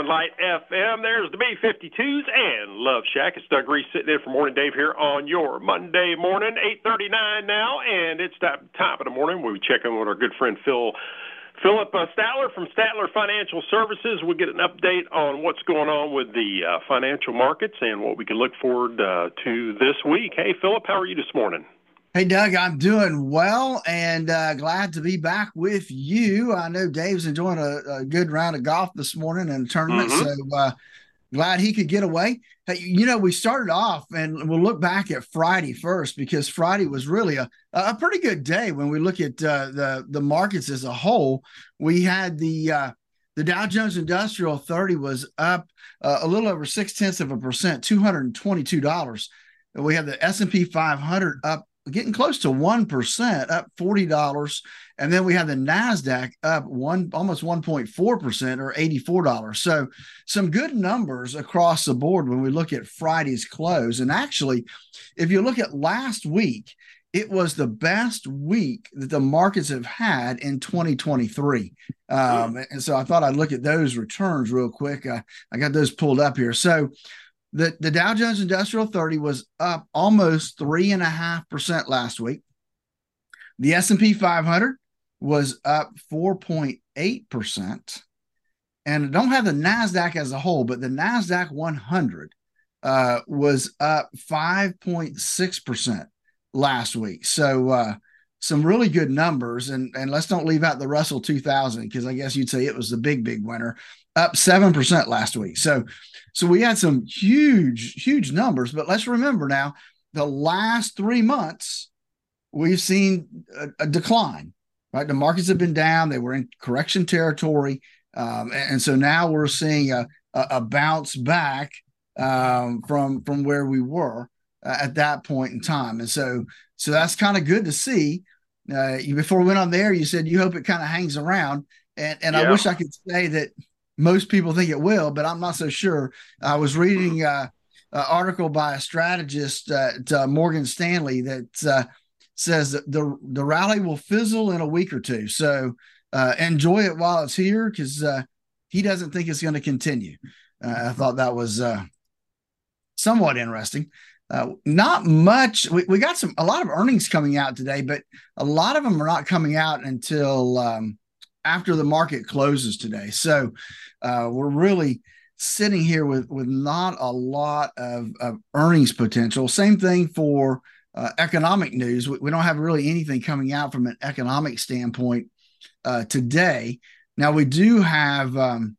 1057 Light FM. There's the B52s and Love Shack. It's Doug Reese sitting in for Morning Dave here on your Monday morning, 8:39 now, and it's that time of the morning we check in with our good friend Phil. Phillip uh, Statler from Statler Financial Services. We'll get an update on what's going on with the uh, financial markets and what we can look forward uh, to this week. Hey, Phillip, how are you this morning? Hey, Doug, I'm doing well and uh, glad to be back with you. I know Dave's enjoying a, a good round of golf this morning and a tournament, mm-hmm. so uh, glad he could get away. Hey, you know, we started off and we'll look back at Friday first because Friday was really a, a pretty good day when we look at uh, the the markets as a whole. We had the uh, the Dow Jones Industrial 30 was up uh, a little over six tenths of a percent, two hundred and twenty two dollars. We have the S and P 500 up getting close to 1%, up $40. And then we have the NASDAQ up one almost 1.4% or $84. So some good numbers across the board when we look at Friday's close. And actually, if you look at last week, it was the best week that the markets have had in 2023. Um, and so I thought I'd look at those returns real quick. Uh, I got those pulled up here. So the, the Dow Jones Industrial 30 was up almost three and a half percent last week. The S&P 500 was up 4.8 percent, and I don't have the Nasdaq as a whole, but the Nasdaq 100 uh, was up 5.6 percent last week. So uh, some really good numbers, and and let's don't leave out the Russell 2000 because I guess you'd say it was the big big winner, up seven percent last week. So so we had some huge, huge numbers. But let's remember now, the last three months, we've seen a, a decline, right? The markets have been down, they were in correction territory. Um, and, and, so now we're seeing a, a, a bounce back um, from from where we were uh, at that point in time. And so so that's kind of good to see. Uh, you, before we went on there, you said you hope it kind of hangs around. And, and yeah. I wish I could say that most people think it will, but I'm not so sure. I was reading uh, an article by a strategist at uh, Morgan Stanley that uh, says that the the rally will fizzle in a week or two. So uh, enjoy it while it's here because uh, he doesn't think it's going to continue. Uh, I thought that was somewhat interesting. not much. We, we got some a lot of earnings coming out today, but a lot of them are not coming out until um, after the market closes today. So uh, we're really sitting here with with not a lot of, of earnings potential. Same thing for uh, economic news. We, we, don't have really anything coming out from an economic standpoint uh, today. Now we do have um,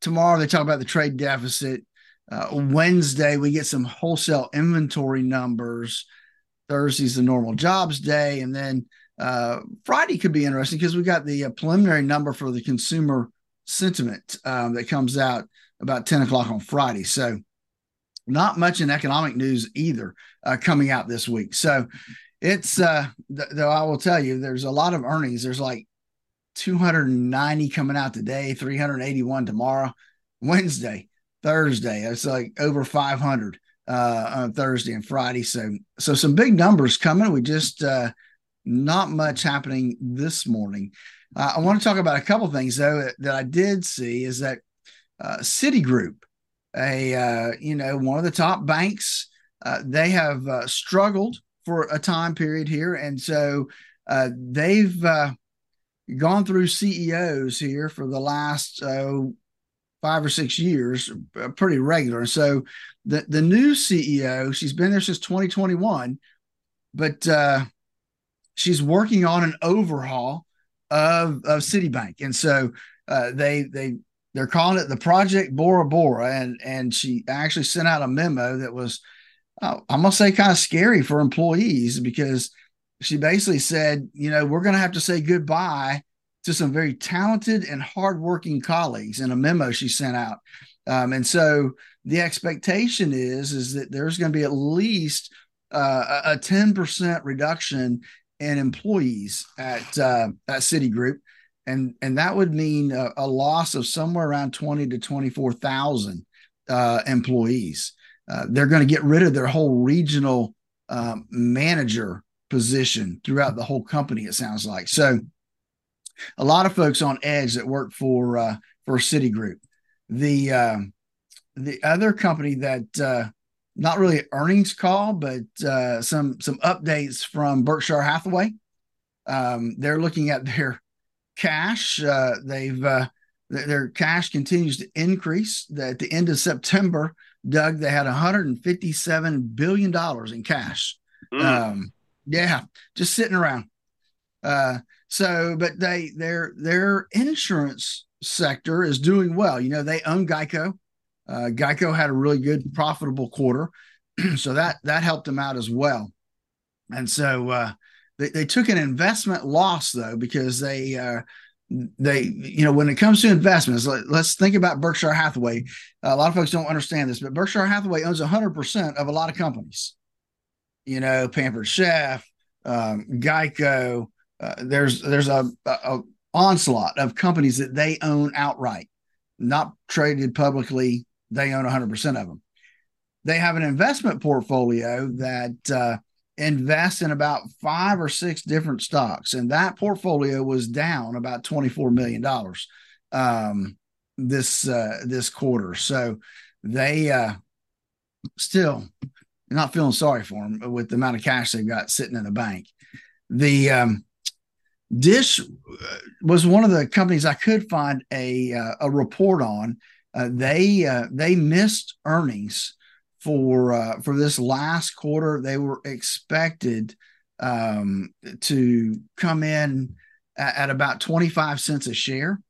tomorrow. They talk about the trade deficit. Uh, Wednesday we get some wholesale inventory numbers. Thursday's the normal jobs day, and then uh, Friday could be interesting because we got the uh, preliminary number for the consumer sentiment um, that comes out about 10 o'clock on Friday. So, not much in economic news either uh, coming out this week. So, it's, uh, th- though I will tell you, there's a lot of earnings. There's like 290 coming out today, 381 tomorrow, Wednesday, Thursday. It's like over 500 uh, on Thursday and Friday. So, so some big numbers coming. We just, uh, not much happening this morning. Uh, I want to talk about a couple things though that, I did see is that uh, Citigroup, a uh, you know one of the top banks, uh, they have uh, struggled for a time period here, and so uh, they've gone through CEOs here for the last five or six years, pretty regular. And so the the new CEO, she's been there since 2021, but she's working on an overhaul of of Citibank, and so uh, they they they're calling it the Project Bora Bora, and and she actually sent out a memo that was uh, I'm gonna say kind of scary for employees because she basically said, you know, we're gonna have to say goodbye to some very talented and hardworking colleagues in a memo she sent out. Um, and so the expectation is is that there's going to be at least uh, a 10% reduction and employees at uh, at Citigroup, and and that would mean a, a loss of somewhere around twenty to twenty four thousand uh, employees. Uh, they're going to get rid of their whole regional um, manager position throughout the whole company. It sounds like so. A lot of folks on edge that work for uh, for Citigroup. the uh, the other company that uh, not really earnings call, but uh, some some updates from Berkshire Hathaway. Um, they're looking at their cash. Uh, they've uh, their cash continues to increase. At the end of September, Doug, they had 157 billion dollars in cash. Mm. Um, yeah, just sitting around. Uh, so, but they their their insurance sector is doing well. You know, they own Geico. Uh, Geico had a really good profitable quarter, so that that helped them out as well. And so uh, they they took an investment loss though because they uh, they you know when it comes to investments let, us think about berkshire hathaway a lot of folks don't understand this but berkshire hathaway owns 100% of a lot of companies you know pampered chef um, geico uh, there's there's a, a, a onslaught of companies that they own outright not traded publicly they own 100% of them they have an investment portfolio that uh, invests in about five or six different stocks, and that portfolio was down about twenty four million dollars um, this uh, this quarter. So they uh, still not feeling sorry for them with the amount of cash they've got sitting in the bank. The um, Dish uh, was one of the companies I could find a uh, a report on. Uh, they uh, they missed earnings for uh, for this last quarter. They were expected um, to come in at, at, about 25 cents a share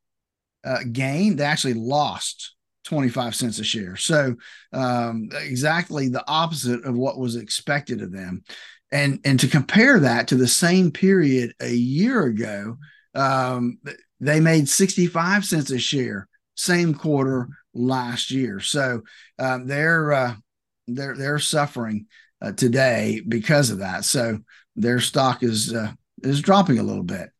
uh, gain. They actually lost 25 cents a share. So um, exactly the opposite of what was expected of them. And and to compare that to the same period a year ago, um, they made 65 cents a share same quarter last year. So um, they're uh, they're they're suffering uh, today because of that. So their stock is uh, is dropping a little bit.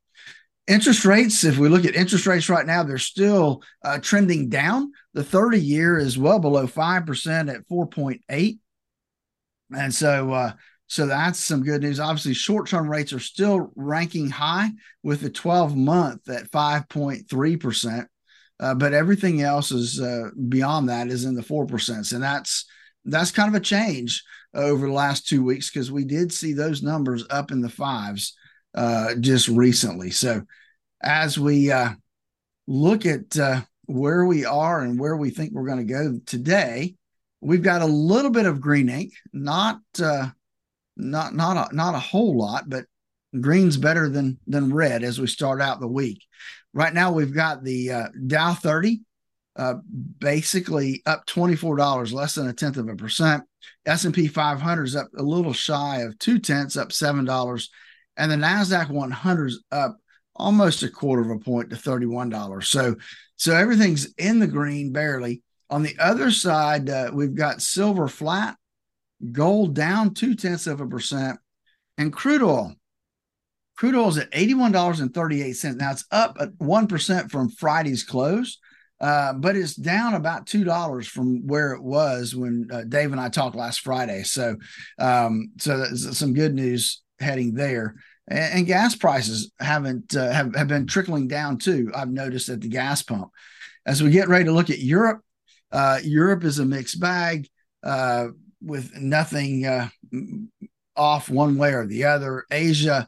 Interest rates, if we look at interest rates right now, they're still uh, trending down. The 30 year is well below 5% at 4.8. And so, uh, so that's some good news. Obviously, short term rates are still ranking high with the 12 month at 5.3%. Uh, but everything else is uh, beyond that is in the 4%. And that's that's kind of a change over the last two weeks because we did see those numbers up in the fives uh, just recently. So as we uh, look at uh, where we are and where we think we're going to go today, we've got a little bit of green ink, not not not a, not a whole lot, but green's better than than red as we start out the week. Right now, we've got the uh, Dow 30 uh, basically up $24, less than a tenth of a percent. S&P 500 is up a little shy of two tenths, up $7. And the NASDAQ 100 is up almost a quarter of a point to $31. So, so everything's in the green barely. On the other side, uh, we've got silver flat, gold down two tenths of a percent, and crude oil. Crude oil is at $81.38. Now it's up at 1% from Friday's close. Uh, but it's down about two dollars from where it was when uh, Dave and I talked last Friday. So, um, so that's some good news heading there. And, and gas prices haven't uh, have have been trickling down too. I've noticed at the gas pump. As we get ready to look at Europe, uh, Europe is a mixed bag uh, with nothing off one way or the other. Asia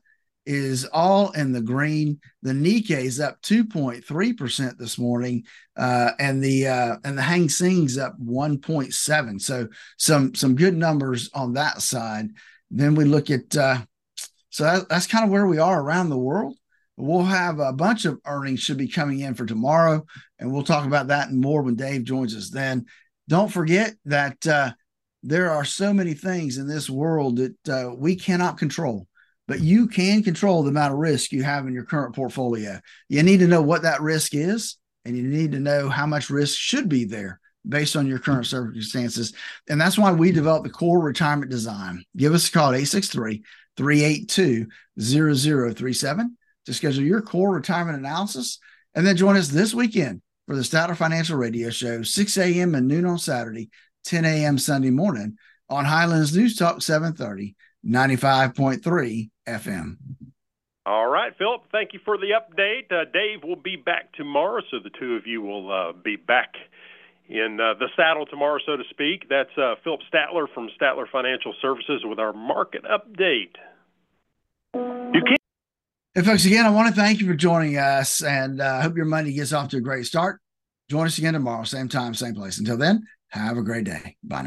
is all in the green. The Nikkei is up 2.3% this morning, uh, and the uh, and the Hang Seng's up 1.7. So some some good numbers on that side. Then we look at uh, so that, that's kind of where we are around the world. We'll have a bunch of earnings should be coming in for tomorrow, and we'll talk about that and more when Dave joins us. Then don't forget that uh, there are so many things in this world that uh, we cannot control but you can control the amount of risk you have in your current portfolio. You need to know what that risk is, and you need to know how much risk should be there based on your current circumstances. And that's why we developed the core retirement design. Give us a call at 863 382 0037 to schedule your core retirement analysis. And then join us this weekend for the Statler Financial Radio Show, 6 a.m. and noon on Saturday, 10 a.m. Sunday morning on Highlands News Talk 730 95.3 FM. All right, Phillip, thank you for the update. Uh, Dave will be back tomorrow, so the two of you will uh, be back in uh, the saddle tomorrow, so to speak. That's uh, Phillip Statler from Statler Financial Services with our market update. You can. Hey, folks, again, I want to thank you for joining us and I uh, hope your Monday gets off to a great start. Join us again tomorrow, same time, same place. Until then, have a great day. Bye now.